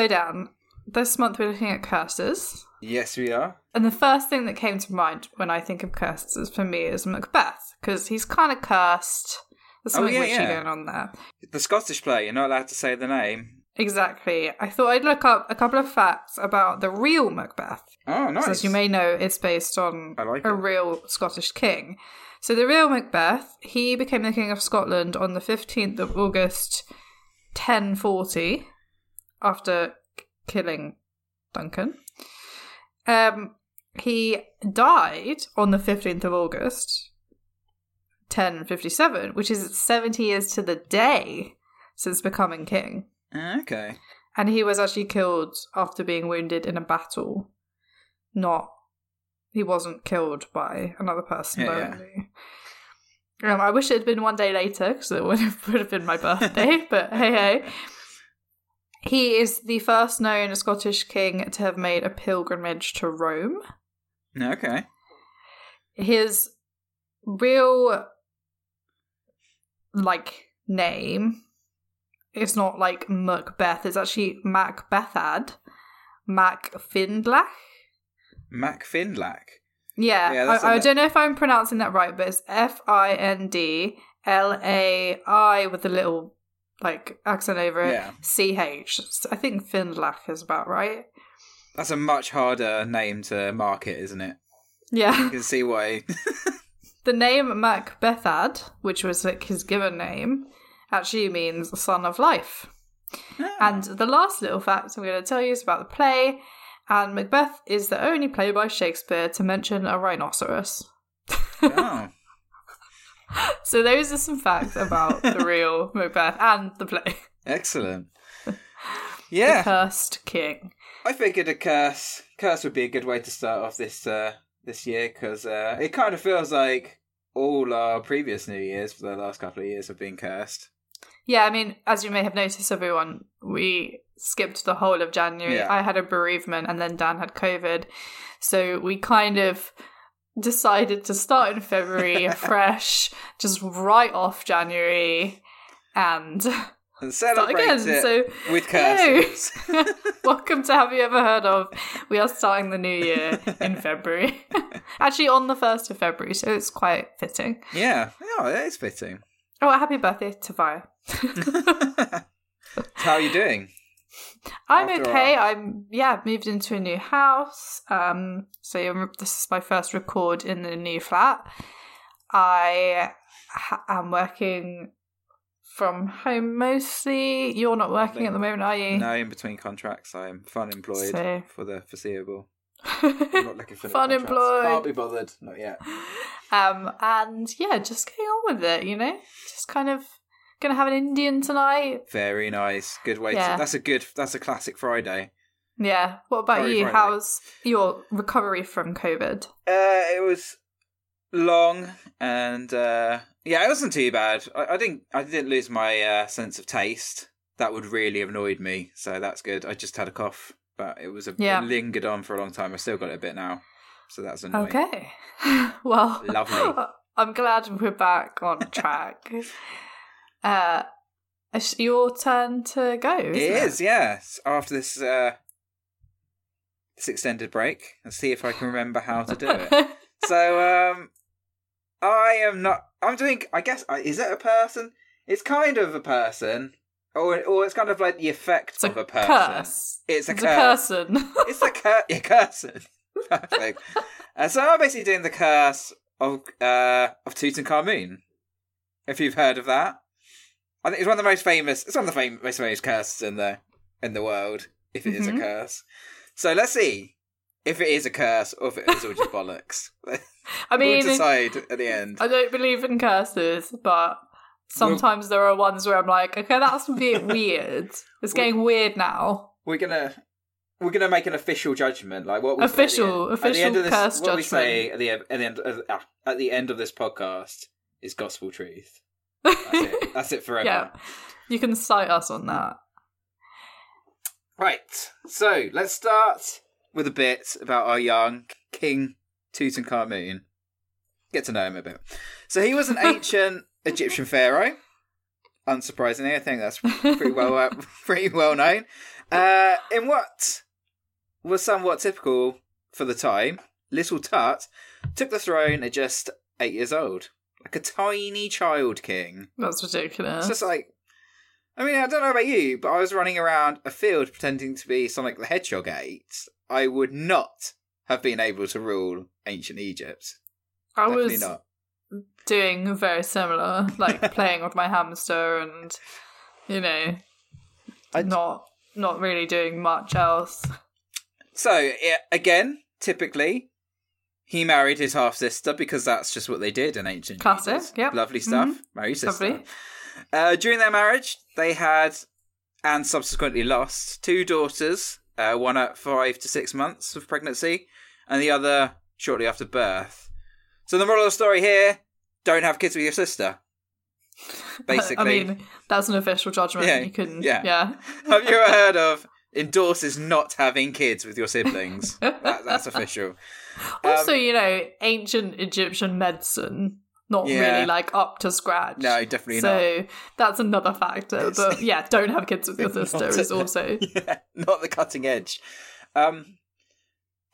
So, Dan, this month we're looking at curses. Yes, we are. And the first thing that came to mind when I think of curses for me is Macbeth, because he's kind of cursed. There's Oh, something yeah, witchy yeah. going on there. The Scottish play, you're not allowed to say the name. Exactly. I thought I'd look up a couple of facts about the real Macbeth. Oh, nice. As you may know, it's based on like a it. real Scottish king. So the real Macbeth, he became the king of Scotland on the 15th of August 1040 after k- killing Duncan. Um he died on the 15th of August 1057, which is 70 years to the day since becoming king. Okay. And he was actually killed after being wounded in a battle. Not, he wasn't killed by another person. Yeah, yeah. Um, I wish it had been one day later because it would have, would have been my birthday, but hey, hey. He is the first known Scottish king to have made a pilgrimage to Rome. Okay. His real, like, name it's not like Macbeth. It's actually Macbethad, Macfindlach. Mac Findlack. Yeah, Yeah, I, I don't know if I'm pronouncing that right, but it's F I N D L A I with a little like accent over it. Yeah. I think Findlach is about right. That's a much harder name to market, isn't it? Yeah. You can see why. The name Macbethad, which was like his given name, actually means son of life. Ah. And the last little fact I'm going to tell you is about the play. And Macbeth is the only play by Shakespeare to mention a rhinoceros. oh. So those are some facts about the real Macbeth and the play. Excellent. The Yeah, Cursed King. I figured a curse curse would be a good way to start off this uh, this year because uh, it kind of feels like all our previous New Years for the last couple of years have been cursed. Yeah, I mean, as you may have noticed, everyone, we skipped the whole of January. Yeah. I had a bereavement and then Dan had COVID. So we kind of decided to start in February fresh, just right off January and And celebrate again. it So with hello. curses. Welcome to Have You Ever Heard of? We are starting the new year in February. Actually, on the 1st of February, so it's quite fitting. yeah, oh, yeah, that is fitting. Oh, happy birthday to Vi. How are you doing? I'm After okay. I'm, yeah, moved into a new house. Um, so this is my first record in the new flat. I ha- am working from home mostly. You're not working at the moment, are you? No, in between contracts, I'm fun employed So- for the foreseeable. I'm not looking for Fun contracts. employed. Can't be bothered. Not yet. Um, and yeah, just getting on with it, you know? Just kind of gonna have an Indian tonight. Very nice. Good way. Yeah. To, that's a good. That's a classic Friday. Yeah. What about Sorry, you? Friday. How's your recovery from COVID? Uh, it was long and uh, yeah, it wasn't too bad. I, I didn't. I didn't lose my uh, sense of taste. That would really have annoyed me. So that's good. I just had a cough, but it was a Yeah. it lingered on for a long time. I still got it a bit now, so that's annoying. Okay. well, Lovely. I'm glad we're back on track. uh, it's your turn to go. Isn't It it is, yes. After this uh, this extended break, let's see if I can remember how to do it. so um i am not i'm doing i guess is it a person it's kind of a person or or it's kind of like the effect it's of a a person curse. it's a curse. It's curse a person. it's a cur- yeah, curse perfect uh, so i'm basically doing the curse of uh of tutankhamun if you've heard of that i think it's one of the most famous it's one of the fam- most famous curses in the in the world if it is Mhm. a curse so let's see if it is a curse or if it is all just bollocks I mean, we'll decide at the end. I don't believe in curses, but sometimes there are ones where I'm like, okay, that's a bit weird. It's getting weird now. We're gonna we're gonna make an official judgment, like what we Official- say at the end, at the end official of this, curse what we say judgment. at the end, at the end of, at the end of this podcast is gospel truth. That's it. That's it forever. yeah, you can cite us on that. Right. So let's start with a bit about our young King Tutankhamun. Get to know him a bit. So he was an ancient Egyptian pharaoh. Unsurprisingly, I think that's pretty well uh, pretty well known. Uh, in what was somewhat typical for the time, little Tut took the throne at just eight years old, like a tiny child king. That's ridiculous. It's just like, I mean, I don't know about you, but I was running around a field pretending to be Sonic the Hedgehog eight. I would not have been able to rule ancient Egypt. I Definitely was not. doing very similar, like playing with my hamster and you know, I- not not really doing much else. So again, typically, he married his half sister because that's just what they did in ancient Classic, yep. Lovely stuff. Mhm. Marry sister. Lovely. Uh, during their marriage, they had and subsequently lost two daughters. Uh, one at five to six months of pregnancy, and the other shortly after birth. So the moral of the story here: don't have kids with your sister. Basically, I mean, that's an official judgment. Yeah, you can, yeah. yeah. have you ever heard of endorses not having kids with your siblings? that, that's official. Also, you know, ancient Egyptian medicine, not Yeah. really like up to scratch. No, definitely not. so that's another factor. But yeah, don't have kids with your sister is also yeah, not the cutting edge. Um,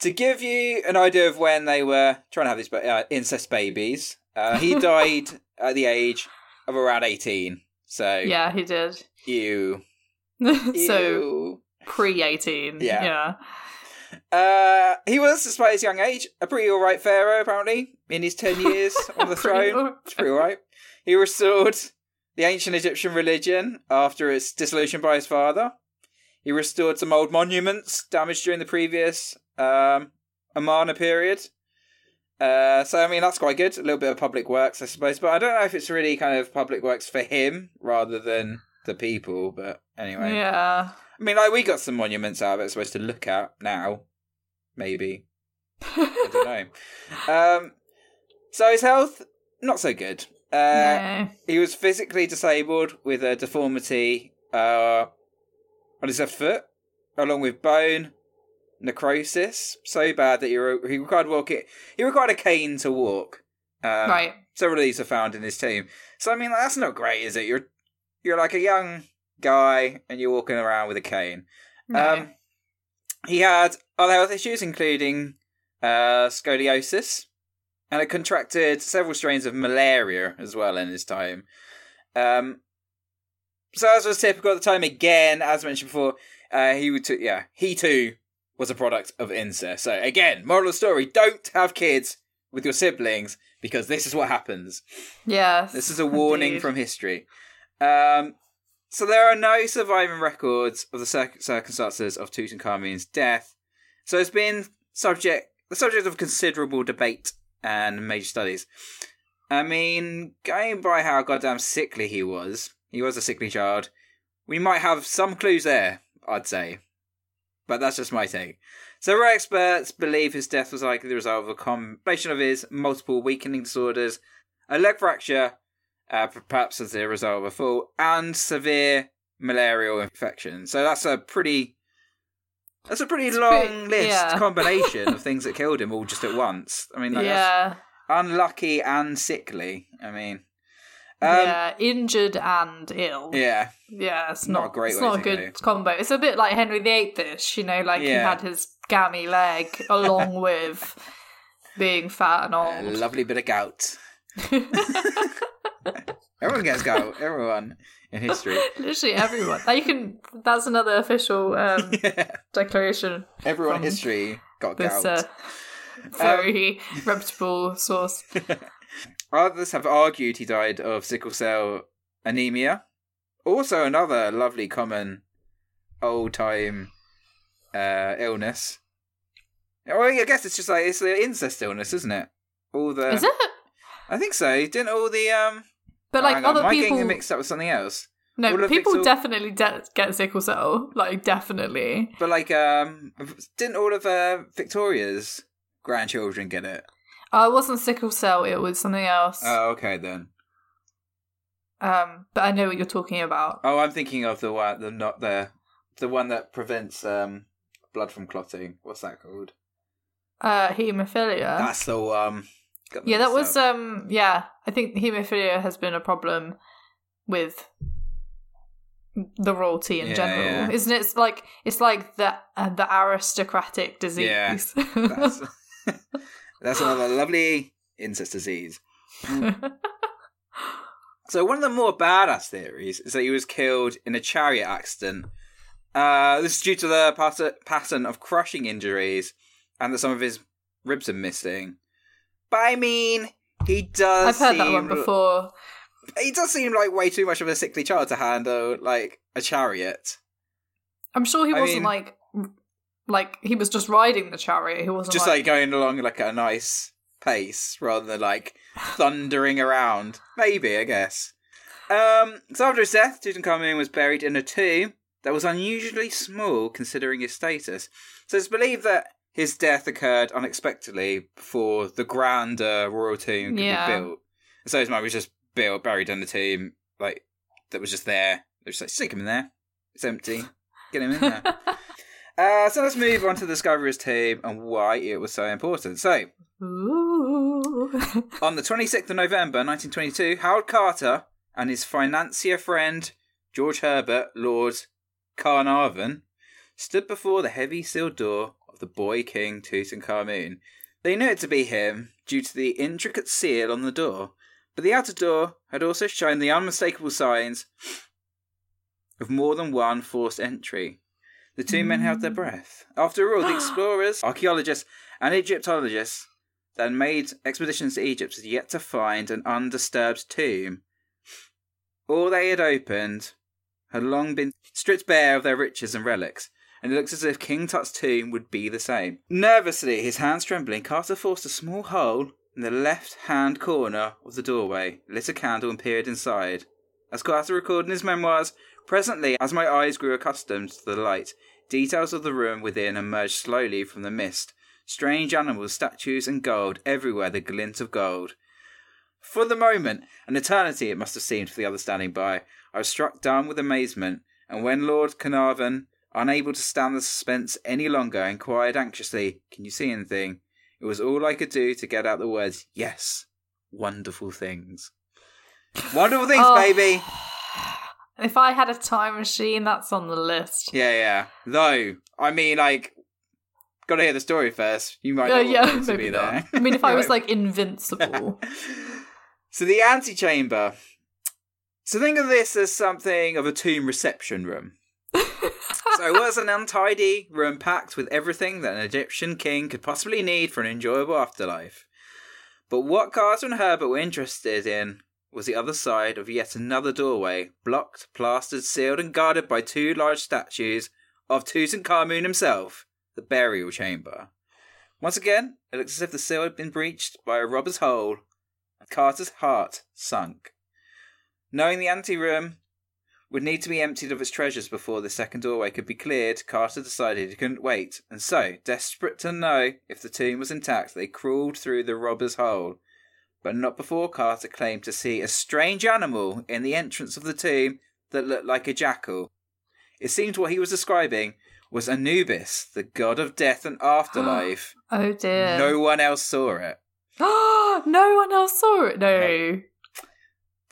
to give you an idea of when they were trying to have these uh, incest babies, uh, he died at the age of around 18. So, yeah, he did. you. so pre eighteen. Yeah. yeah. Uh, he was, despite his young age, a pretty alright pharaoh, apparently, in his 10 years on the Pretty throne. It's pretty alright. He restored the ancient Egyptian religion after its dissolution by his father. He restored some old monuments damaged during the previous um, Amarna period. Uh, so, I mean, that's quite good. A little bit of public works, I suppose. But I don't know if it's really kind of public works for him rather than the people. But anyway. Yeah. I mean, like, we got some monuments out of it, supposed to look at now. Maybe. I don't know. Um, so his health, not so good. Uh, no. He was physically disabled with a deformity uh, on his left foot, along with bone necrosis, so bad that he, re- he required walking. He required a cane to walk. Um, right. Several of these are found in his team. So I mean, that's not great, is it? You're you're like a young guy and you're walking around with a cane. No. Um, he had other health issues, including uh, scoliosis, and had contracted several strains of malaria as well in his time. Um, so, as was typical at the time, again, as mentioned before, uh, he would, t- yeah, he too was a product of incest. So, again, moral of the story: don't have kids with your siblings because this is what happens. yes. This is a warning indeed. from history. Um, so there are no surviving records of the circ- circumstances of Tutankhamun's death. So it's been subject the subject of considerable debate and major studies. I mean, going by how goddamn sickly he was, he was a sickly child. We might have some clues there, I'd say, but that's just my take. Several experts believe his death was likely the result of a combination of his multiple weakening disorders, a leg fracture, uh, perhaps as a result of a fall, and severe malarial infection. So that's a pretty that's a pretty It's long pretty- list yeah. combination of things that killed him all just at once. I mean, like, that's yeah. unlucky and sickly. I mean, um, yeah. Injured and ill. yeah, Yeah, it's Not not, a great It's not a good go. combo. It's a bit like Henry VIII-ish, you know, like he had his gammy leg along with being fat and a old. lovely bit of gout. Everyone gets gout. Everyone in history. Literally everyone. Like, you can. That's another official um, yeah. declaration. Everyone in history got This gout. uh, very reputable source. Others have argued he died of sickle cell anemia. Also, another lovely common old time uh, illness. Well, I guess it's just like it's the incest illness, isn't it? All the Is it? I think so. Didn't all the um? But like on, other I people. getting mixed up with something else? No, of people Victor- definitely de- get sickle cell. Like definitely. But like um, didn't all of uh, Victoria's grandchildren get it? Uh, it wasn't sickle cell. It was something else. Oh, okay then. um, but I know what you're talking about. Oh, I'm thinking of the one, the not the, the one that prevents um blood from clotting. What's that called? Uh, hemophilia. That's the one. Yeah, that was um. Yeah, I think hemophilia has been a problem with the royalty in Yeah, general, yeah. isn't it? It's like it's like the uh, the aristocratic disease. Yeah. That's, that's another lovely incest disease. So one of the more badass theories is that he was killed in a chariot accident. Uh, this is due to the pat- pattern of crushing injuries and that some of his ribs are missing. But I mean, he does. I've heard that one before. He does seem like way too much of a sickly child to handle like a chariot. I'm sure he I wasn't mean- like like he was just riding the chariot. He wasn't Just like, like going along like at a nice pace rather than like thundering around. Maybe, I guess. Um, so after his death, Tutankhamun was buried in a tomb that was unusually small considering his status. So it's believed that his death occurred unexpectedly before the grander royal tomb could Yeah. be built. And so his mum was just built, buried in the tomb, like that was just there. They just like stick him in there. It's empty. Get him in there. Uh, so let's move on to the his tomb and why it was so important. So, on the 26th of November 1922, Howard Carter and his financier friend George Herbert, Lord Carnarvon, stood before the heavy sealed door the boy king Tutankhamun. They knew it to be him due to the intricate seal on the door, but the outer door had also shown the unmistakable signs of more than one forced entry. The two men held their breath. After all, the explorers, archaeologists, and Egyptologists that made expeditions to Egypt had yet to find an undisturbed tomb. All they had opened had long been stripped bare of their riches and relics, and it looks as if King Tut's tomb would be the same. Nervously, his hands trembling, Carter forced a small hole in the left hand corner of the doorway, lit a candle, and peered inside. As Carter recorded in his memoirs, presently, as my eyes grew accustomed to the light, details of the room within emerged slowly from the mist. Strange animals, statues, and gold, everywhere the glint of gold. For the moment, an eternity it must have seemed for the other standing by, I was struck dumb with amazement, and when Lord Carnarvon, unable to stand the suspense any longer, inquired anxiously, Can you see anything? It was all I could do to get out the words, Yes, wonderful things. Wonderful things, Oh. baby! if I had a time machine, that's on the list. Yeah, yeah. Though, I mean, like, gotta hear the story first. You might Uh, yeah, maybe be not. there. I mean, if I was like invincible, so the antechamber. So think of this as something of a tomb reception room. So it was an untidy room packed with everything that an Egyptian king could possibly need for an enjoyable afterlife. But what Carter and Herbert were interested in was the other side of yet another doorway, blocked, plastered, sealed, and guarded by two large statues of Tutankhamun himself, the burial chamber. Once again, it looks as if the seal had been breached by a robber's hole, and Carter's heart sunk. Knowing the anteroom would need to be emptied of its treasures before the second doorway could be cleared, Carter decided he couldn't wait, and so, desperate to know if the tomb was intact, they crawled through the robber's hole. But not before Carter claimed to see a strange animal in the entrance of the tomb that looked like a jackal. It seemed what he was describing was Anubis, the god of death and afterlife. oh dear. no one else saw it. no one else saw it. No.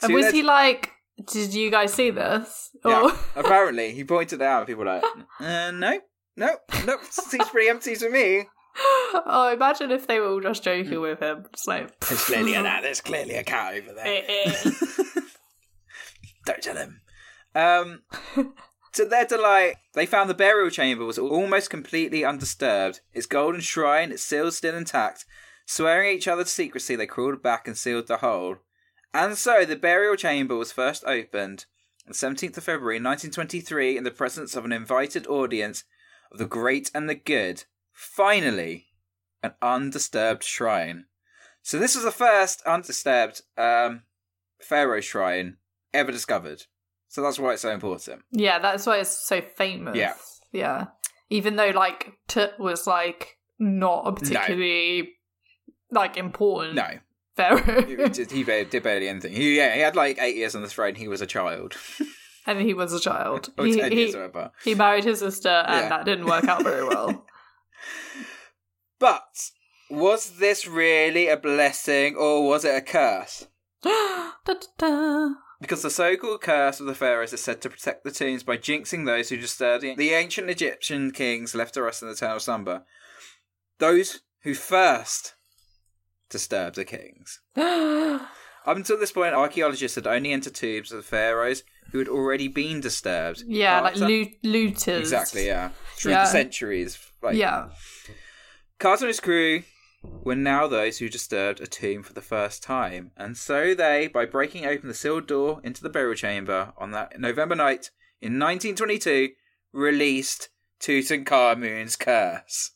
And was he like? Did you guys see this? Yeah, Or- apparently, he pointed it out, and people were like, uh, no, no, no, seems pretty empty to me. oh, imagine if they were all just joking with him. Just like, There's clearly a there's clearly a cat over there. Don't tell him. Um, to their delight, they found the burial chamber was almost completely undisturbed. Its golden shrine, its seals still intact. Swearing each other to secrecy, they crawled back and sealed the hole. And so the burial chamber was first opened on the 17th of February 1923 in the presence of an invited audience of the great and the good. Finally, an undisturbed shrine. So this was the first undisturbed um, pharaoh shrine ever discovered. So that's why it's so important. yeah, that's why it's so famous. Yeah. yeah. Even though like Tut was like not a particularly like important No, pharaoh, he, did- he ba- did barely anything. He, yeah, he had like eight years on the throne. He was a child. and he was a child. or he, ten he, years or whatever. he married his sister, and Yeah. that didn't work out very well. But was this really a blessing or was it a curse? Da-da-da. Because the so-called curse of the pharaohs is said to protect the tombs by jinxing those who disturb the, the ancient Egyptian kings left to rest in eternal slumber. Those who first disturbed the kings. Up until this point, archaeologists had only entered tombs of the pharaohs who had already been disturbed. yeah, like After- loot- looters. Exactly, yeah. Through Yeah. the centuries. Like, Yeah. Carter and his crew were now those who disturbed a tomb for the first time, and so they, by breaking open the sealed door into the burial chamber on that November night in 1922, released Tutankhamun's curse.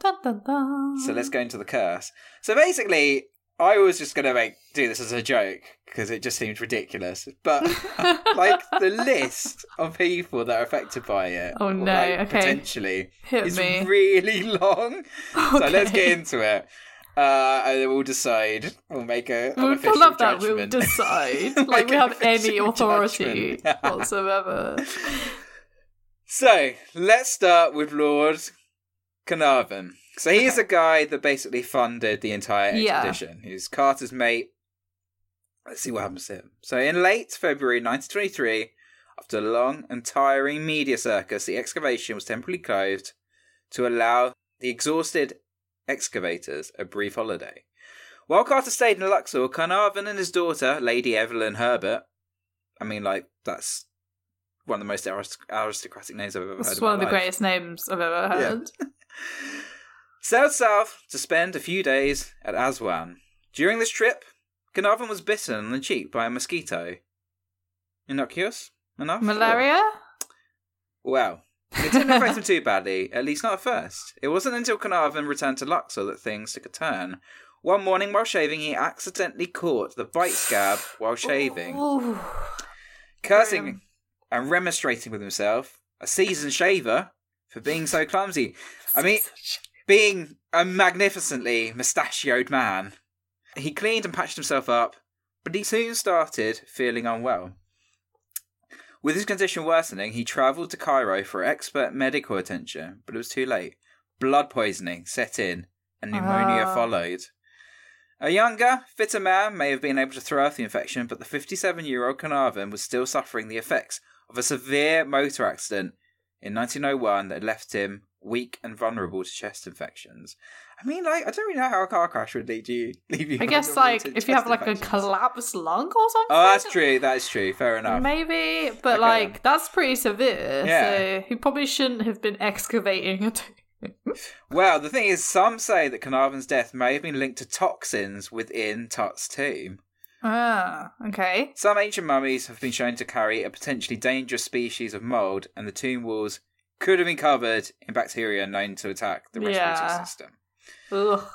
Dun, dun, dun. So let's go into the curse. So basically, I was just going to make do this as a joke because it just seemed ridiculous, but like the list of people that are affected by it. Oh, or, no, like, okay. Potentially, Hit is me. really long. So let's get into it. Uh, and then we'll decide. We'll make a. I official love that we'll decide. Like we have any authority whatsoever. So let's start with Lord Carnarvon. So he's is a guy that basically funded the entire Yeah. expedition. He's Carter's mate. Let's see what happens to him. So in late February 1923, after a long and tiring media circus, the excavation was temporarily closed to allow the exhausted excavators a brief holiday. While Carter stayed in Luxor, Carnarvon and his daughter, Lady Evelyn Herbert, I mean, like, that's one of the most arist- aristocratic names I've ever heard. It's one of the life. greatest names I've ever heard. Sailed south to spend a few days at Aswan. During this trip, Carnarvon was bitten on the cheek by a mosquito. Innocuous enough? Malaria? Well, it didn't affect him too badly, at least not at first. It wasn't until Carnarvon returned to Luxor that things took a turn. One morning while shaving, he accidentally caught the bite scab while shaving. Ooh. cursing and remonstrating with himself, a seasoned shaver, for being so clumsy. I mean, being a magnificently mustachioed man, he cleaned and patched himself up, but he soon started feeling unwell. With his condition worsening, he travelled to Cairo for expert medical attention, but it was too late. Blood poisoning set in, and pneumonia Ah. followed. A younger, fitter man may have been able to throw off the infection, but the 57 year old Carnarvon was still suffering the effects of a severe motor accident in 1901 that left him weak and vulnerable to chest infections. I mean, like, I don't really know how a car crash would lead you. Leave you I guess like if you have like a collapsed lung or something. Oh, that's true. That is true. Fair enough. Maybe, but Okay. like that's pretty severe. Yeah. So he probably shouldn't have been excavating a tomb. Well, the thing is, some say that Carnarvon's death may have been linked to toxins within Tut's tomb. Ah, okay. Some ancient mummies have been shown to carry a potentially dangerous species of mold, and the tomb walls could have been covered in bacteria known to attack the respiratory Yeah. system. Ugh.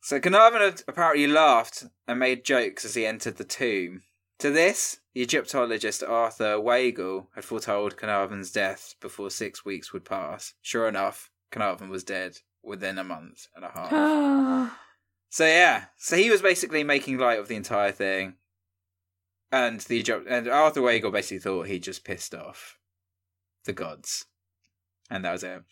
So Carnarvon had apparently laughed and made jokes as he entered the tomb. To this, the Egyptologist Arthur Weigall had foretold Carnarvon's death before six weeks would pass. Sure enough, Carnarvon was dead within a month and a half. So yeah, so he was basically making light of the entire thing, and the and Arthur Weigall basically thought he just pissed off the gods, and that was it.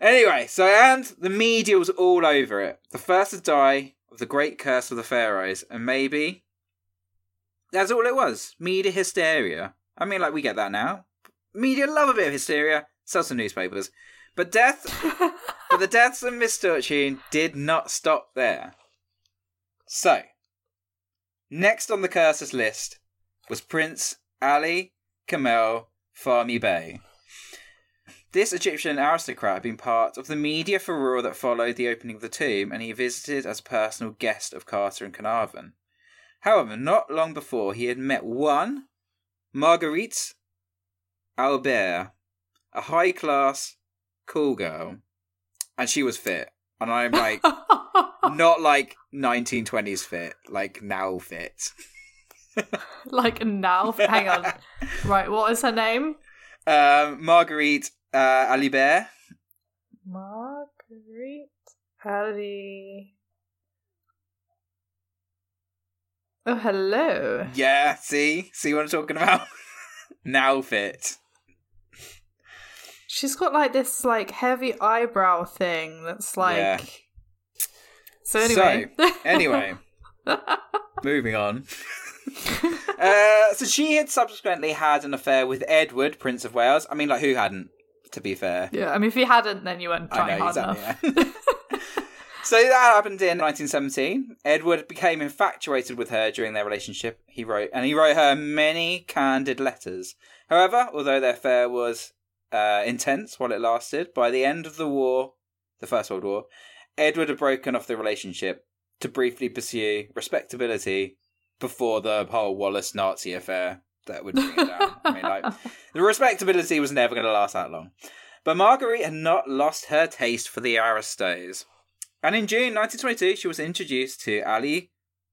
Anyway, so and the media was all over it. The first to die of the great curse of the pharaohs, and maybe that's all it was. Media hysteria. I mean, like we get that now. Media love a bit of hysteria. Sell some newspapers, but death but the deaths of misfortune did not stop there. So, next on the curses list was Prince Ali Kamel Fahmy Bey. This Egyptian aristocrat had been part of the media furore that followed the opening of the tomb, and he visited as personal guest of Carter and Carnarvon. However, not long before, he had met one Marguerite Alibert, a high class, cool girl, and she was fit. And I'm like, not like 1920s fit, like now fit. like now. Hang on. Right, what is her name? Um, Marguerite uh, Alibert. Marguerite Ali. Oh, hello. Yeah, see? See what I'm talking about? now fit. She's got like this like heavy eyebrow thing that's like. Yeah. So anyway. So, anyway, moving on. uh, so she had subsequently had an affair with Edward, Prince of Wales. I mean, like, who hadn't, to be fair? Yeah, I mean, if you hadn't, then you weren't I trying know, hard exactly, enough. yeah. So that happened in 1917. Edward became infatuated with her during their relationship. He wrote, and he wrote her many candid letters. However, although their affair was uh, intense while it lasted, by the end of the war, the First World War, Edward had broken off the relationship to briefly pursue respectability before the whole Wallis Nazi affair that would bring it down. I mean, like, the respectability was never going to last that long. But Marguerite had not lost her taste for the aristos. And in June 1922, she was introduced to Ali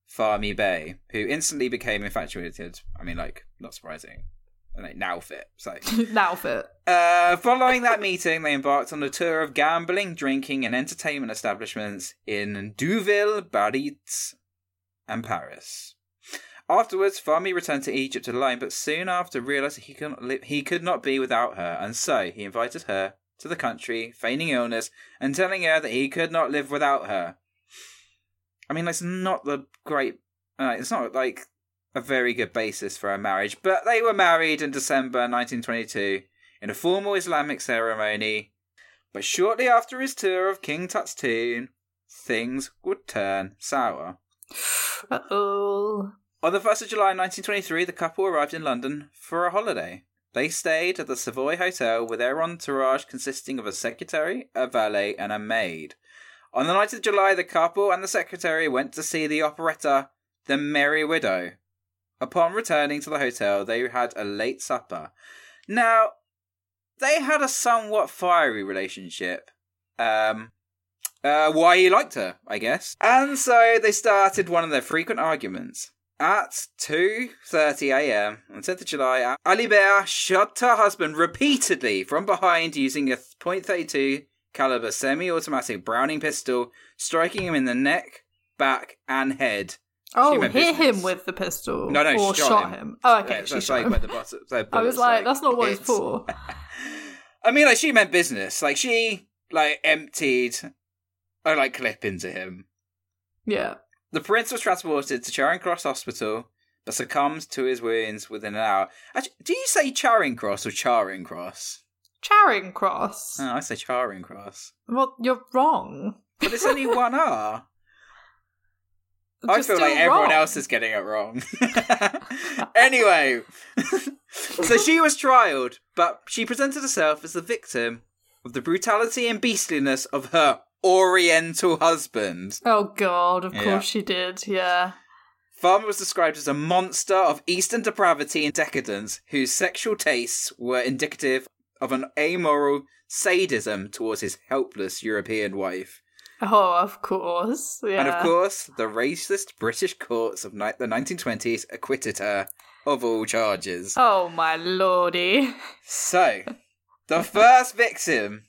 Fahmy Bey, who instantly became infatuated. I mean, like, not surprising. Like, now fit. So, now fit. uh, following that meeting, they embarked on a tour of gambling, drinking, and entertainment establishments in Deauville, Biarritz, and Paris. Afterwards, Fahmy returned to Egypt alone, but soon after realised he could not li- he could not be without her, and so he invited her to the country, feigning illness and telling her that he could not live without her. I mean, that's not the great. Uh, it's not like a very good basis for a marriage, but they were married in December 1922 in a formal Islamic ceremony. But shortly after his tour of King Tut's tomb, things would turn sour. Uh oh. On the 1st of July 1923, the couple arrived in London for a holiday. They stayed at the Savoy Hotel with their entourage consisting of a secretary, a valet, and a maid. On the night of July, the couple and the secretary went to see the operetta The Merry Widow. Upon returning to the hotel, they had a late supper. Now, they had a somewhat fiery relationship. Um, uh, why he liked her, I guess. And so they started one of their frequent arguments. At 2.30 a.m. on 10th of July, Alibert shot her husband repeatedly from behind using a .32 caliber semi-automatic Browning pistol, striking him in the neck, back, and head. Oh, hit business. him with the pistol. No, no, or shot shot him. him. Oh, okay. Yeah, she shot like him. bottom, I was bullets, like, that's not what it's hit. for. I mean, like she meant business. Like she like emptied a like clip into him. Yeah. The prince was transported to Charing Cross Hospital, but succumbed to his wounds within an hour. Actually, do you say Charing Cross or Charing Cross? Charing Cross. Oh, I say Charing Cross, Well, you're wrong. but it's only one R. I feel like everyone wrong. else is getting it wrong. anyway, so she was trialed, but she presented herself as the victim of the brutality and beastliness of her Oriental husband. Oh god, of Yeah. course she did. Yeah. Fahmy was described as a monster of Eastern depravity and decadence whose sexual tastes were indicative of an amoral sadism towards his helpless European wife. Oh, of course. Yeah. And of course, the racist British courts of ni- the 1920s acquitted her of all charges. Oh my lordy. So, the first victim,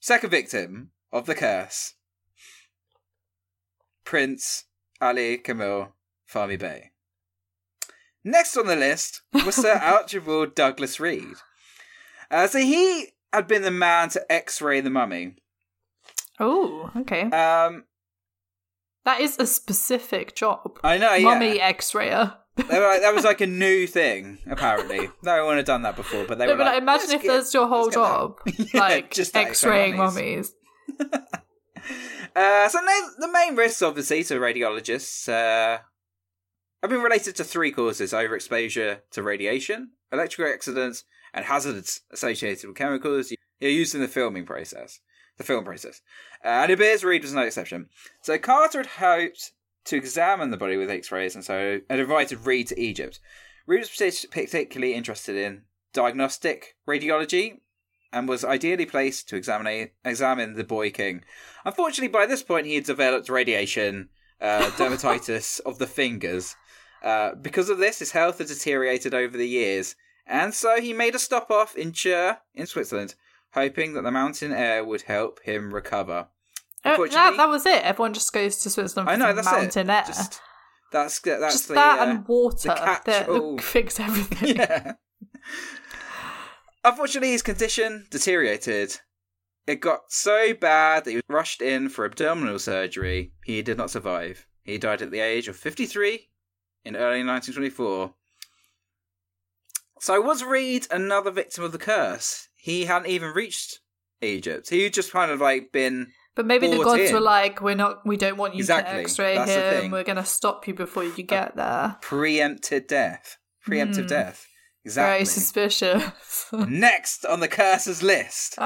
second victim of the curse, Prince Ali Kamel Fahmy Bey. Next on the list was Sir Archibald Douglas Reid. Uh, so he had been the man to X-ray the mummy. Oh, okay. Um, That is a specific job. I know, yeah. Mummy X-rayer. They were like- that was like a new thing, apparently. No one had done that before, but they No, were but like, like, imagine if get- that's your whole let's get that." job, Yeah, like just X-raying mummies. mummies. Uh, so no, the main risks, obviously, to radiologists uh, have been related to three causes: overexposure to radiation, electrical accidents, and hazards associated with chemicals used in the filming process. The film process, uh, and it appears Reid was no exception. So Carter had hoped to examine the body with X-rays, and so had invited Reid to Egypt. Reid was particularly interested in diagnostic radiology and was ideally placed to examine examine the boy king. Unfortunately, by this point, he had developed radiation uh, dermatitis of the fingers. Uh, because of this, his health had deteriorated over the years, and so he made a stop off in Chur in Switzerland, hoping that the mountain air would help him recover. Uh, that, that was it. Everyone just goes to Switzerland for I know that's mountain it. air. Just, that's that's Just the, that uh, and water that fix everything. yeah. Unfortunately, his condition deteriorated. It got so bad that he was rushed in for abdominal surgery. He did not survive. He died at the age of 53 in early 1924. So was Reid another victim of the curse? He hadn't even reached Egypt. He just kind of like been. But maybe the gods in. were like, "We're not. We don't want you Exactly, to X-ray that's him. We're going to stop you before you get there." preempted death. Preemptive Hmm. death. Exactly. Very suspicious. Next on the curses list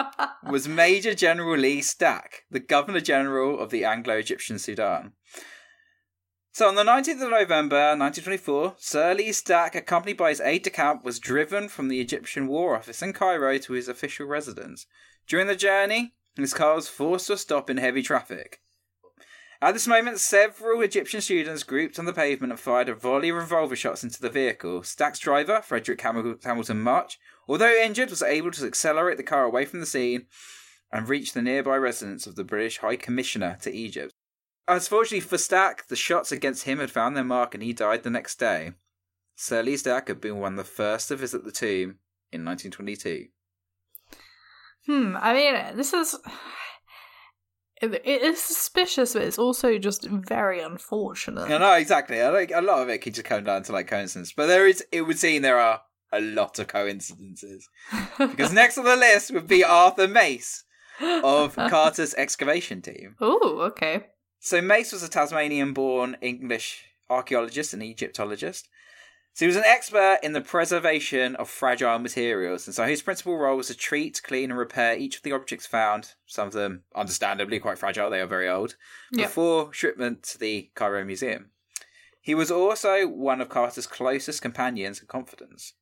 was Major General Lee Stack, the Governor General of the Anglo Egyptian Sudan. So on the 19th of November 1924, Sir Lee Stack, accompanied by his aide de camp, was driven from the Egyptian War Office in Cairo to his official residence. During the journey, his car was forced to stop in heavy traffic. At this moment, several Egyptian students grouped on the pavement and fired a volley of revolver shots into the vehicle. Stack's driver, Frederick Hamil- Hamilton March, although injured, was able to accelerate the car away from the scene and reach the nearby residence of the British High Commissioner to Egypt. Unfortunately for Stack, the shots against him had found their mark and he died the next day. Sir Lee Stack had been one of the first to visit the tomb in 1922. hmm. I mean, this is. It, is suspicious, but it's also just very unfortunate. No, no, exactly. I like a lot of it could just come down to like coincidence, but there is. It would seem there are a lot of coincidences because next on the list would be Arthur Mace of Carter's excavation team. oh, okay. So Mace was a Tasmanian-born English archaeologist and Egyptologist. So he was an expert in the preservation of fragile materials, and so his principal role was to treat, clean, and repair each of the objects found. Some of them, understandably, quite fragile; they are very old. Yep. Before shipment to the Cairo Museum, he was also one of Carter's closest companions and confidants.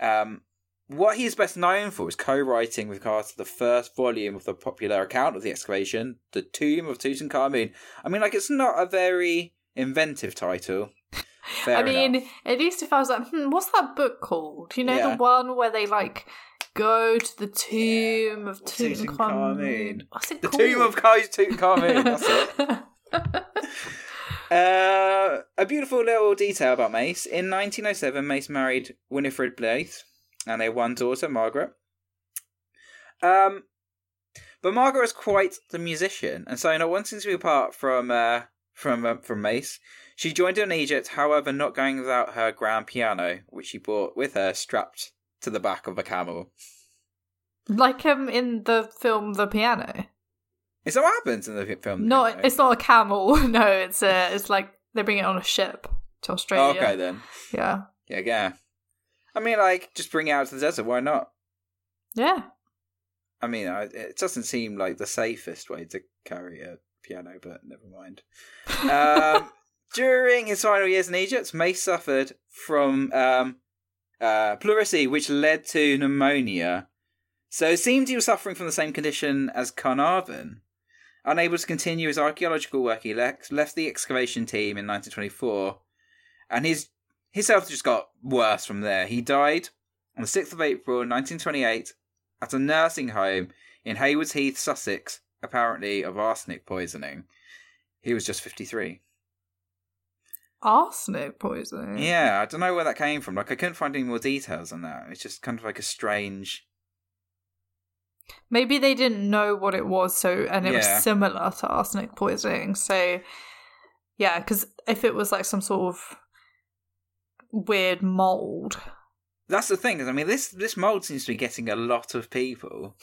Um, what he is best known for is co-writing with Carter the first volume of the popular account of the excavation, The Tomb of Tutankhamun. I mean, like, it's not a very inventive title. I mean, enough. at least if I was like, hmm, what's that book called? You know, Yeah. the one where they like go to the tomb of Tutankhamun. What's it The called? Tomb of Tutankhamun, that's it. Uh, a beautiful little detail about Mace. In 1907, Mace married Winifred Blythe, and they one daughter, Margaret. Um, but Margaret was quite the musician, and so not wanting to be apart from uh, from uh, from Mace, she joined him in Egypt. However, not going without her grand piano, which she brought with her, strapped to the back of a camel. like um in the film The Piano. Is that what happens in the film? No, it's not a camel. No, it's uh, it's like they bring it on a ship to Australia. Oh, okay then. Yeah. Yeah, yeah. I mean, like, just bring it out to the desert. Why not? Yeah. I mean, I, it doesn't seem like the safest way to carry a piano, but never mind. Um, during his final years in Egypt, Mace suffered from um, uh, pleurisy, which led to pneumonia. So it seemed he was suffering from the same condition as Carnarvon. Unable to continue his archaeological work, he le- left the excavation team in 1924, and his his health just got worse from there. He died on the 6th of April 1928 at a nursing home in Haywards Heath, Sussex, apparently of arsenic poisoning. He was just 53. Arsenic poisoning. Yeah, I don't know where that came from. Like, I couldn't find any more details on that. It's just kind of like a strange. Maybe they didn't know what it was, so and it Yeah. was similar to arsenic poisoning. So, yeah, because if it was like some sort of weird mold, That's the thing. Is I mean, this this mold seems to be getting a lot of people.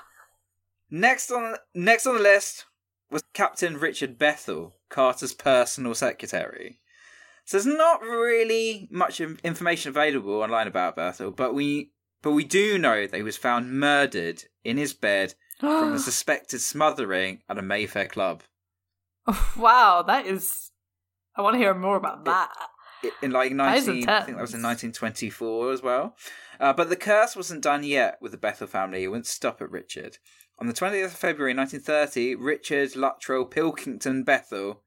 next on next on the list was Captain Richard Bethell, Carter's personal secretary. So there's not really much information available online about Bethell, but we but we do know that he was found murdered in his bed from a suspected smothering at a Mayfair club wow, that is. I want to hear more about that. In like 19 I think that was in 1924 as well. Uh, but the curse wasn't done yet with the Bethell family. It wouldn't stop at Richard. On the 20th of February 1930, Richard Luttrell Pilkington Bethell,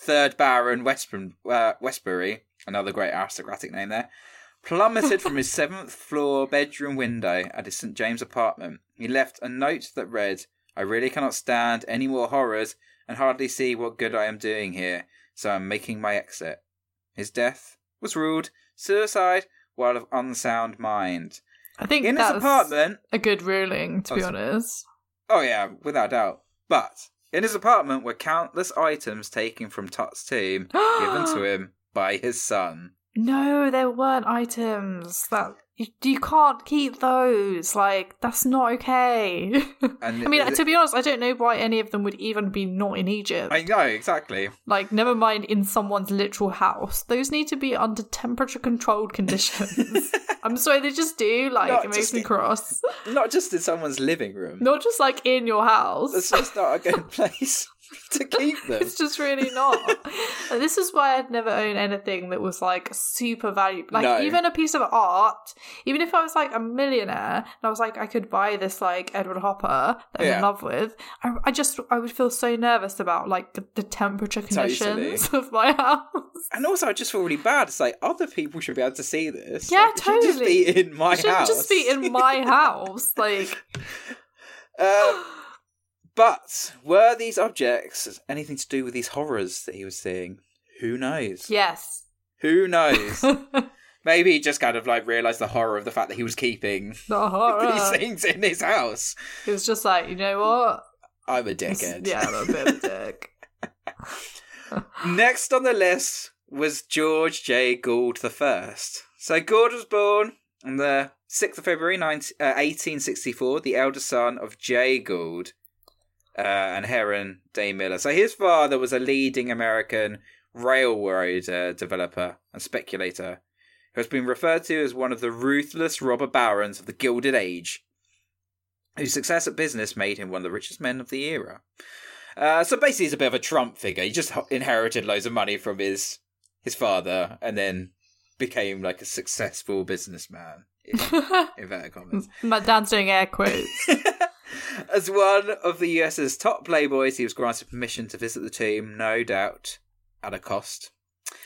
3rd Baron Westburn, uh, Westbury, another great aristocratic name there, plummeted from his seventh floor bedroom window at his St. James apartment. He left a note that read, I really cannot stand any more horrors and hardly see what good I am doing here, so I'm making my exit. His death was ruled suicide while of unsound mind. I think In his apartment, a good ruling, to Oh, be honest. oh yeah, without doubt. But in his apartment were countless items taken from Tut's tomb given to him by his son. No, there weren't items that you, you can't keep those. Like that's not okay. And I mean, to be honest, I don't know why any of them would even be not in Egypt. I know exactly. Like, never mind in someone's literal house. Those need to be under temperature controlled conditions. I'm sorry, they just do. Like, Not it makes me in- cross. Not just in someone's living room. Not just like in your house. It's just not a good place to keep them. It's just really not. And this is why I'd never own anything that was like super valuable. Like No. even a piece of art, even if I was like a millionaire and I was like I could buy this like Edward Hopper that I'm Yeah. in love with, I, I just I would feel so nervous about like the, the temperature conditions of my house. And also, I just feel really bad. It's like other people should be able to see this. Yeah, Like, should just totally. be in my house. just be in my house. Like Um, but were these objects anything to do with these horrors that he was seeing? Who knows? yes. Who knows? Maybe he just kind of like realized the horror of the fact that he was keeping the horror. these things in his house. It was just like, you know what? I'm a dickhead. Yeah, I'm a bit of a dick. Next on the list was George J. Gould the First. So Gould was born on the 6th of February 19, uh, 1864, the elder son of J. Gould uh, and Helen Day Miller. So his father was a leading American railroad uh, developer and speculator who has been referred to as one of the ruthless robber barons of the Gilded Age, whose success at business made him one of the richest men of the era. Uh, so basically, he's a bit of a Trump figure. He just inherited loads of money from his his father, and then became like a successful businessman. In inverted commas. My dad's doing air quotes. As one of the US's top playboys, he was granted permission to visit the tomb, no doubt at a cost.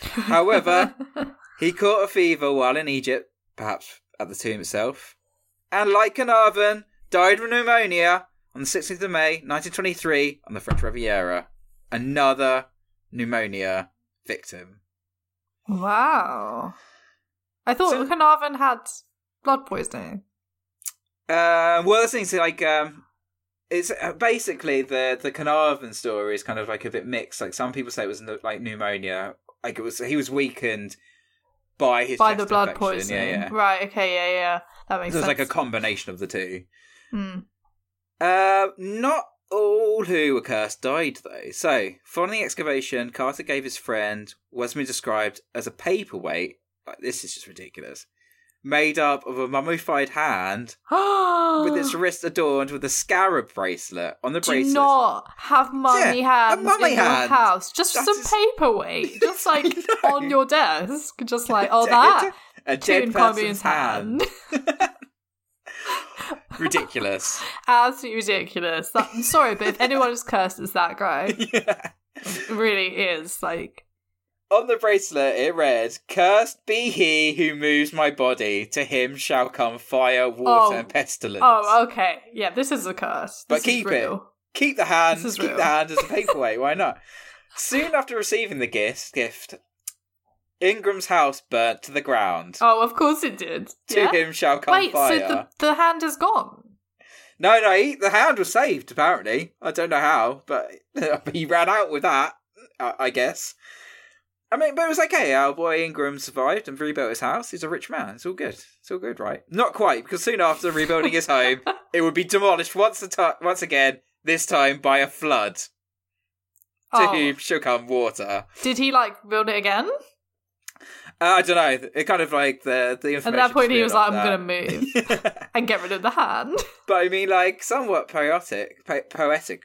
However, he caught a fever while in Egypt, perhaps at the tomb itself, and like Carnarvon, died of pneumonia on the 16th of May, 1923, on the French Riviera. Another pneumonia victim. wow. I thought So- Carnarvon had blood poisoning. Uh, well, the thing's like um, it's uh, basically the the Carnarvon story is kind of like a bit mixed. Like some people say it was like pneumonia. Like it was he was weakened by his By the blood infection. poisoning. Yeah, yeah. Right, okay, yeah, yeah. That So makes it's sense. like a combination of the two. Hmm. Uh, not all who were cursed died though. So, following the excavation, Carter gave his friend what's been described as a paperweight. Like, this is just ridiculous. Made up of a mummified hand with its wrist adorned with a scarab bracelet on the bracelet. Do bracelet. not have mummy Yeah, hands mummy in your house. Just some paperweight. Just like on your desk. Just like, oh, that. a dead person's hand. hand. Ridiculous. Absolutely ridiculous. That, I'm sorry, but if anyone is cursed, it's that guy. yeah. It really is. Like, On the bracelet, it read, Cursed be he who moves my body, to him shall come fire, water, Oh. and pestilence. oh, okay. Yeah, this is a curse. But This is keep it. Keep the hand, keep real. the hand as a paperweight, why not? Soon after receiving the gift, gift, Ingram's house burnt to the ground. Oh, of course it did. to yeah? him shall come Wait, fire. so the, the hand is gone? No, no, he, the hand was saved, apparently. I don't know how, but he ran out with that, I, I guess. I mean, but it was okay. Our boy Ingram survived and rebuilt his house. He's a rich man. It's all good. It's all good, right? Not quite, because soon after rebuilding his home, it would be demolished once, a ti once again, this time by a flood. To Oh. whom shall come water. Did he, like, build it again? Uh, I don't know. It kind of like the the At that point, he was like, I'm going to move and get rid of the hand. but I mean, like, somewhat poetic. Po- poetic.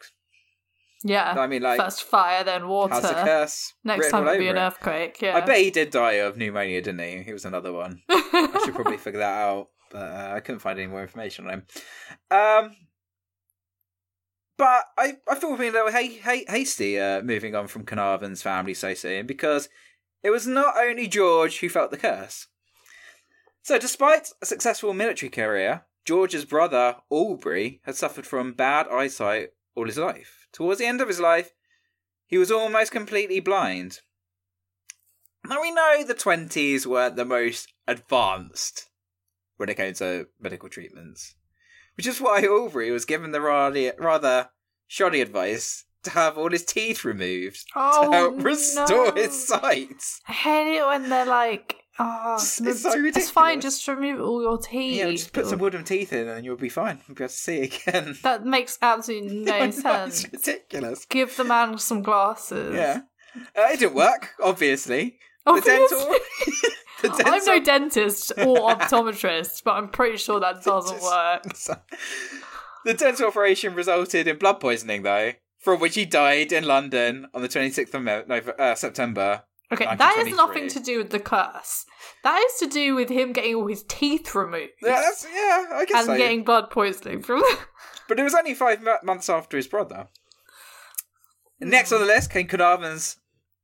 Yeah. I mean, like, First fire, then water. has a curse. Next time it'll be an it. earthquake. Yeah. I bet he did die of pneumonia, didn't he? He was another one. I should probably figure that out, but uh, I couldn't find any more information on him. Um, but I, I thought we'd been a little ha- ha- hasty uh, moving on from Carnarvon's family so soon because it was not only George who felt the curse. So, despite a successful military career, George's brother Aubrey had suffered from bad eyesight all his life. Towards the end of his life, he was almost completely blind. Now we know the twenties weren't the most advanced when it came to medical treatments, which is why Aubrey was given the rather, rather shoddy advice to have all his teeth removed Oh, to help restore no. his sight. I hate it when they're like, oh, It's- it's so It's fine, just remove all your teeth. Yeah, just put some wooden teeth in and you'll be fine. You'll be able to see again. That makes absolutely no I know, sense. It's ridiculous. Give the man some glasses. Yeah. Uh, it didn't work, obviously. The Obviously. dental. the dental. I'm no dentist or optometrist, but I'm pretty sure that doesn't work. the dental operation resulted in blood poisoning, though, from which he died in London on the 26th of Mo- uh, September. Okay, that has nothing to do with the curse. That is to do with him getting all his teeth removed Yeah, that's, yeah I guess and so. getting blood poisoning from. But it was only five mo- months after his brother. Mm. Next on the list came Carnarvon's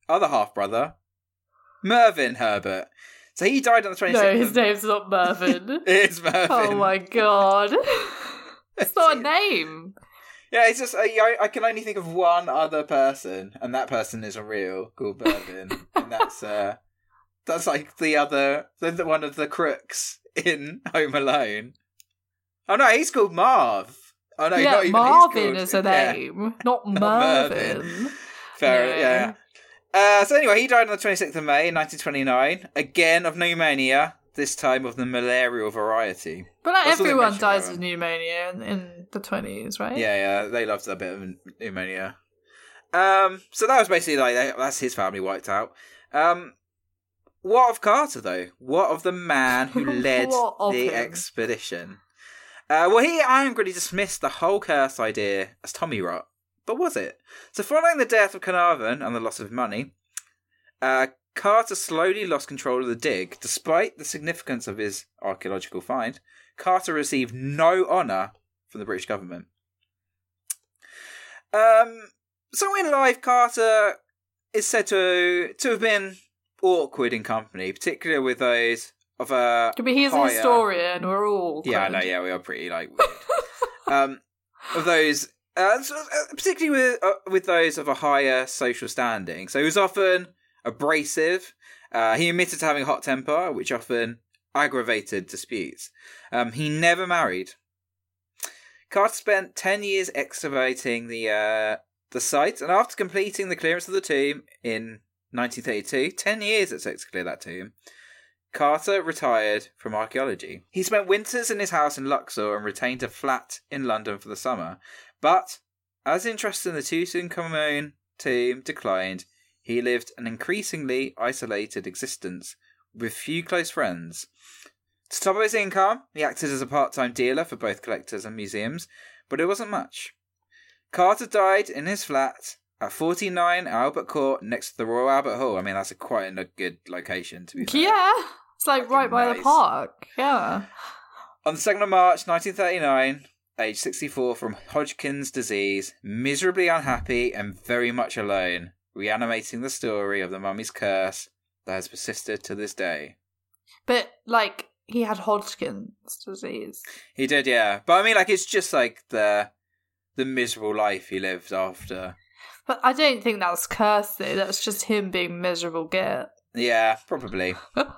other half brother, Mervyn Herbert. So he died on the 26th no, his of... name's not Mervyn. It is oh Mervyn. oh my god. It's not a name. Yeah, it's just I, I can only think of one other person, and that person is a real, called Mervyn, and that's uh, that's like the other, the, the one of the crooks in Home Alone. Oh no, he's called Marv. Oh no, yeah, not even Marvin he's called, is a yeah, name, not Mervyn. Mervyn. fair, No. yeah. Uh, so anyway, he died on the 26th of May, 1929, again of pneumonia, this time of the malarial variety. But like, That's what they everyone dies of pneumonia in, in the 20s, right? Yeah, yeah, they loved a bit of pneumonia. Um, so that was basically like that's his family wiped out. Um, what of Carter though? What of the man who led the him? expedition? Uh, well, he angrily dismissed the whole curse idea as Tommy rot. But was it? So, following the death of Carnarvon and the loss of money, uh, Carter slowly lost control of the dig. Despite the significance of his archaeological find, Carter received no honour from the British government. Um, so in life, Carter is said to to have been awkward in company, particularly with those of a. But he's a higher- historian, we're all. Yeah, I know. Yeah, we are pretty like weird. um, of those, uh, uh, particularly with uh, with those of a higher social standing. So he was often abrasive. Uh, he admitted to having a hot temper, which often aggravated disputes. Um, he never married. Carter spent ten years excavating the uh, the site, and after completing the clearance of the tomb in 1932, ten years it took to clear that tomb. Carter retired from archaeology. He spent winters in his house in Luxor and retained a flat in London for the summer. But as interest in the Tutankhamun tomb declined, he lived an increasingly isolated existence with few close friends. To top up his income, he acted as a part-time dealer for both collectors and museums, but it wasn't much. Carter died in his flat at 49 Albert Court next to the Royal Albert Hall. I mean, that's a quite a good location to be fair. Yeah. It's like Fucking right by the park. Yeah. On the 2nd of March 1939, aged 64 from Hodgkin's disease, miserably unhappy and very much alone, reanimating the story of the mummy's curse that has persisted to this day. But like he had Hodgkin's disease. He did, yeah. But I mean, like, it's just like the the miserable life he lived after. But I don't think that's cursed though. That's just him being miserable git. Yeah, probably.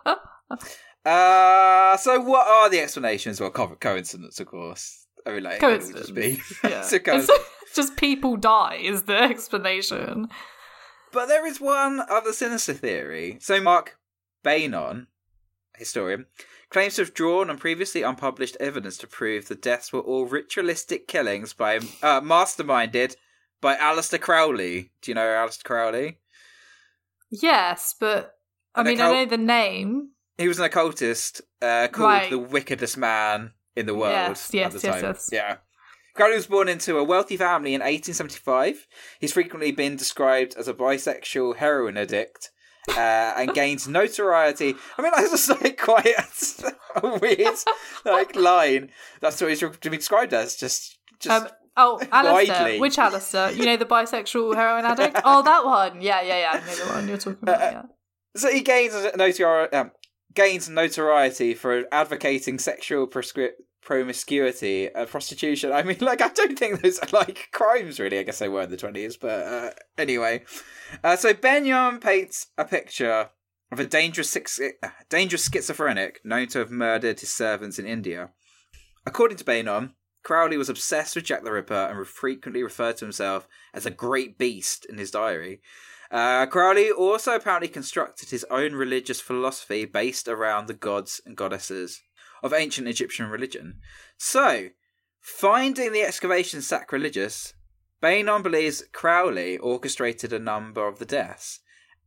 Uh, so what are the explanations? Well, co- coincidence, of course. I mean, like, it could just be. Yeah. It's a It's coincidence. just people die is the explanation. But there is one other sinister theory. So Mark Beynon, historian, claims to have drawn on previously unpublished evidence to prove the deaths were all ritualistic killings by uh, masterminded by Aleister Crowley. Do you know Aleister Crowley? Yes, but I And mean account- I know the name. He was an occultist uh, called Right. the wickedest man in the world. Yes, yes, at the yes, time. yes. Yeah. Crowley was born into a wealthy family in 1875. He's frequently been described as a bisexual heroin addict uh, and gained notoriety. I mean, that's just like quite a weird like line. That's what he's to be described as. Just, just Um, oh, Aleister. widely. Which Aleister? You know the bisexual heroin addict? Oh, that one. Yeah, yeah, yeah. I know the one you're talking about. Uh, Yeah. so he gains notoriety. Um, gains notoriety for advocating sexual prescri- promiscuity and prostitution. I mean, like, I don't think those are like crimes, really. I guess they were in the twenties, but uh, anyway. Uh, so Beynon paints a picture of a dangerous, uh, dangerous schizophrenic known to have murdered his servants in India. According to Beynon, Crowley was obsessed with Jack the Ripper and frequently referred to himself as a great beast in his diary. Uh, Crowley also apparently constructed his own religious philosophy based around the gods and goddesses of ancient Egyptian religion. So, finding the excavation sacrilegious, Beynon believes Crowley orchestrated a number of the deaths.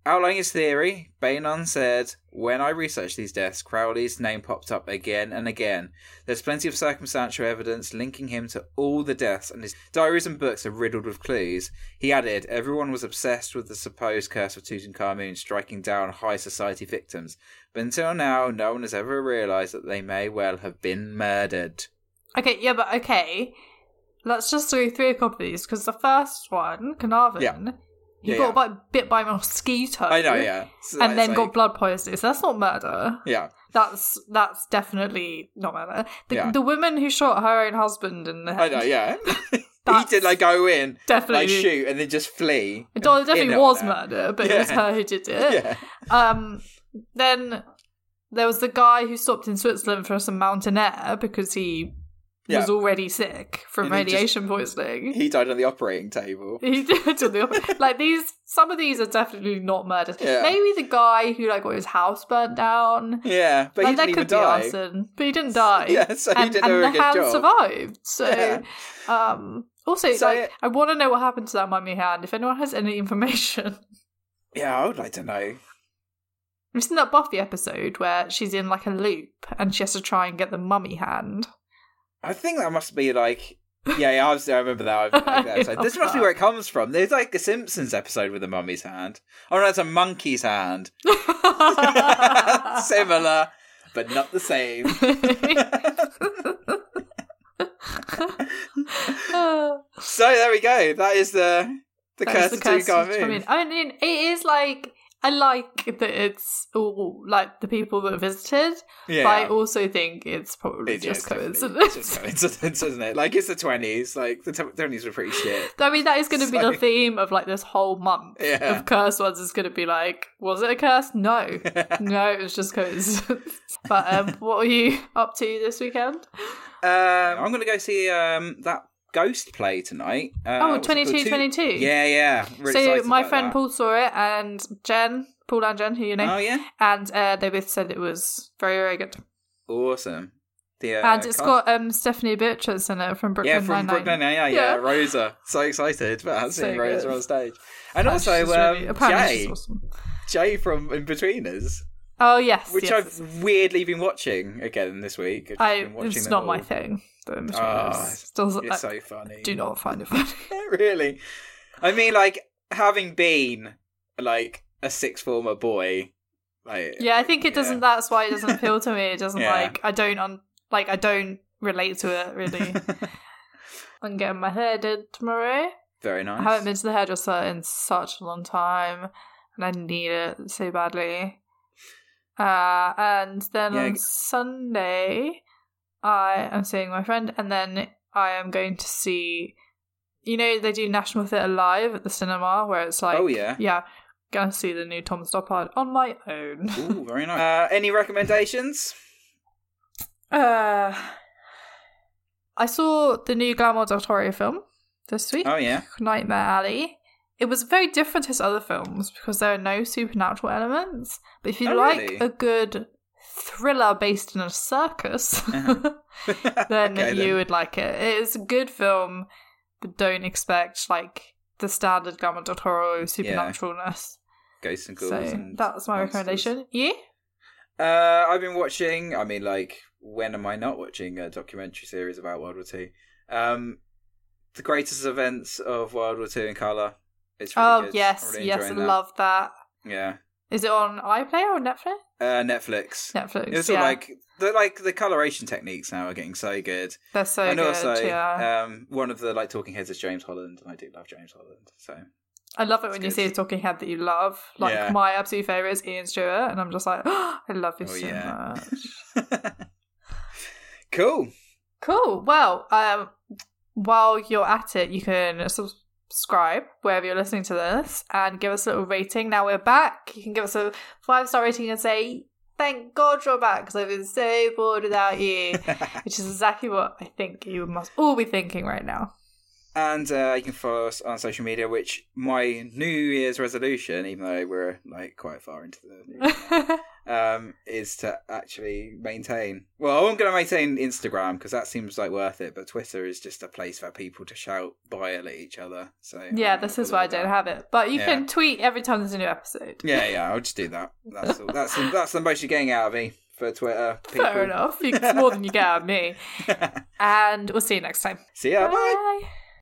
Outlining his theory, Beynon said, When I researched these deaths, Crowley's name popped up again and again. There's plenty of circumstantial evidence linking him to all the deaths, and his diaries and books are riddled with clues. He added, Everyone was obsessed with the supposed curse of Tutankhamun striking down high society victims, but until now, no one has ever realised that they may well have been murdered. Okay, yeah, but okay. Let's just do three of these because the first one, Carnarvon, Yeah. He Yeah, got yeah. By, bit by a mosquito. I know, yeah. So And then like- got blood poisoning. So that's not murder. Yeah, That's that's definitely not murder. The, Yeah. the woman who shot her own husband in the head. I know, yeah. he did like go in, definitely like shoot, and then just flee. It definitely was murder, but it was her who did it. Yeah, Um, then there was the guy who stopped in Switzerland for some mountain air because he Yeah. was already sick from And he just- radiation poisoning. he died on the operating table. He did to the like these. Some of these are definitely not murders. Yeah. Maybe the guy who like got his house burnt down. Yeah, but like he didn't even could be die. arson, but he didn't die. Yeah, so he and, did and a the hand job. survived. So, Yeah. um, also, So- like, I want to know what happened to that mummy hand. If anyone has any information, Yeah, I would like to know. Have you seen that Buffy episode where she's in like a loop and she has to try and get the mummy hand? I think that must be like. Yeah, yeah, I, was, I remember that. I, that episode. Oh, this must be where it comes from. There's like a Simpsons episode with a mummy's hand. Oh no, it's a monkey's hand. Similar, but not the same. so there we go. That is the the That curse the curse of Tutankhamun. Tutankhamun. I mean, it is like I like that it's all like the people that visited, Yeah, but I also think it's probably It- just coincidence. it's just coincidence, isn't it? Like it's the twenties. Like the twenties were pretty shit. I mean, that is going to be So- the theme of like this whole month Yeah. of curse ones. Is going to be like, was it a curse? No, no, it was just coincidence. but um, what are you up to this weekend? Um, I'm gonna go see um that ghost play tonight. Uh, Oh, what's it called? 22, Two- 22. Yeah, yeah. Really so my friend that. Paul saw it, and Jen, Paul and Jen, who you know, Oh yeah, and uh, they both said it was very, very good. awesome. The, uh, and it's cast- got um, Stephanie Beatriz in it from Brooklyn yeah from Nine-Nine. Brooklyn. Yeah, yeah, Yeah. Rosa. So excited about So seeing Rosa good. on stage, and also um, really- Jay, awesome. Jay from Inbetweeners, Oh yes, which yes. I've weirdly been watching again this week. I've I it's not my thing. The Between Ah. Still, It's I so funny. do not find it funny. really. I mean, like having been like a sixth former boy. Like, yeah, I think it yeah. doesn't. That's why it doesn't appeal to me. It doesn't Yeah. like. I don't un, like. I don't relate to it really. I'm getting my hair did tomorrow. Very nice. I haven't been to the hairdresser in such a long time, and I need it so badly. Uh, and then on Sunday, I am seeing my friend, and then I am going to see. You know, they do National Theatre Live at the cinema, where it's like, Oh, yeah. yeah, gonna see the new Tom Stoppard on my own. Ooh, very nice. Uh, any recommendations? Uh, I saw the new Guillermo del Toro film this week. Oh yeah. Nightmare Alley. It was very different to his other films because there are no supernatural elements. But if you Oh, like really? a good thriller based in a circus, Uh-huh. then Okay, you then. would like it. It is a good film, but don't expect like the standard Guillermo del Toro supernaturalness. Ghosts and ghouls. So and that's my monsters. recommendation. You? Uh, I've been watching. I mean, like, when am I not watching a documentary series about World War Two? Um, the greatest events of World War Two in color. It's really oh good. yes, Really yes, that. love that. Yeah. Is it on iPlayer or Netflix? Uh, Netflix. Netflix. It's yeah, like the like the coloration techniques now are getting so good. they're so and good. also, yeah, um, one of the like talking heads is James Holland, and I do love James Holland. So I love it when it's you see a talking head that you love. Like Yeah. my absolute favorite is Ian Stewart, and I'm just like, I love you Oh, so yeah. much. cool. Cool. Well, um, while you're at it, you can subscribe wherever you're listening to this and give us a little rating. Now we're back. You can give us a five star rating and say thank God you're back because I've been so bored without you. Which is exactly what I think you must all be thinking right now. And uh, you can follow us on social media, which my New Year's resolution, even though we're like quite far into the new year, um, is to actually maintain. Well, I'm going to maintain Instagram because that seems like worth it, but Twitter is just a place for people to shout bile at each other. So yeah, this is why I don't that. have it. But you Yeah. can tweet every time there's a new episode. Yeah, yeah, I'll just do that. That's all. That's that's the most you're getting out of me for Twitter. People. Fair enough. It's more than you get out of me. And we'll see you next time. See ya. bye. Bye.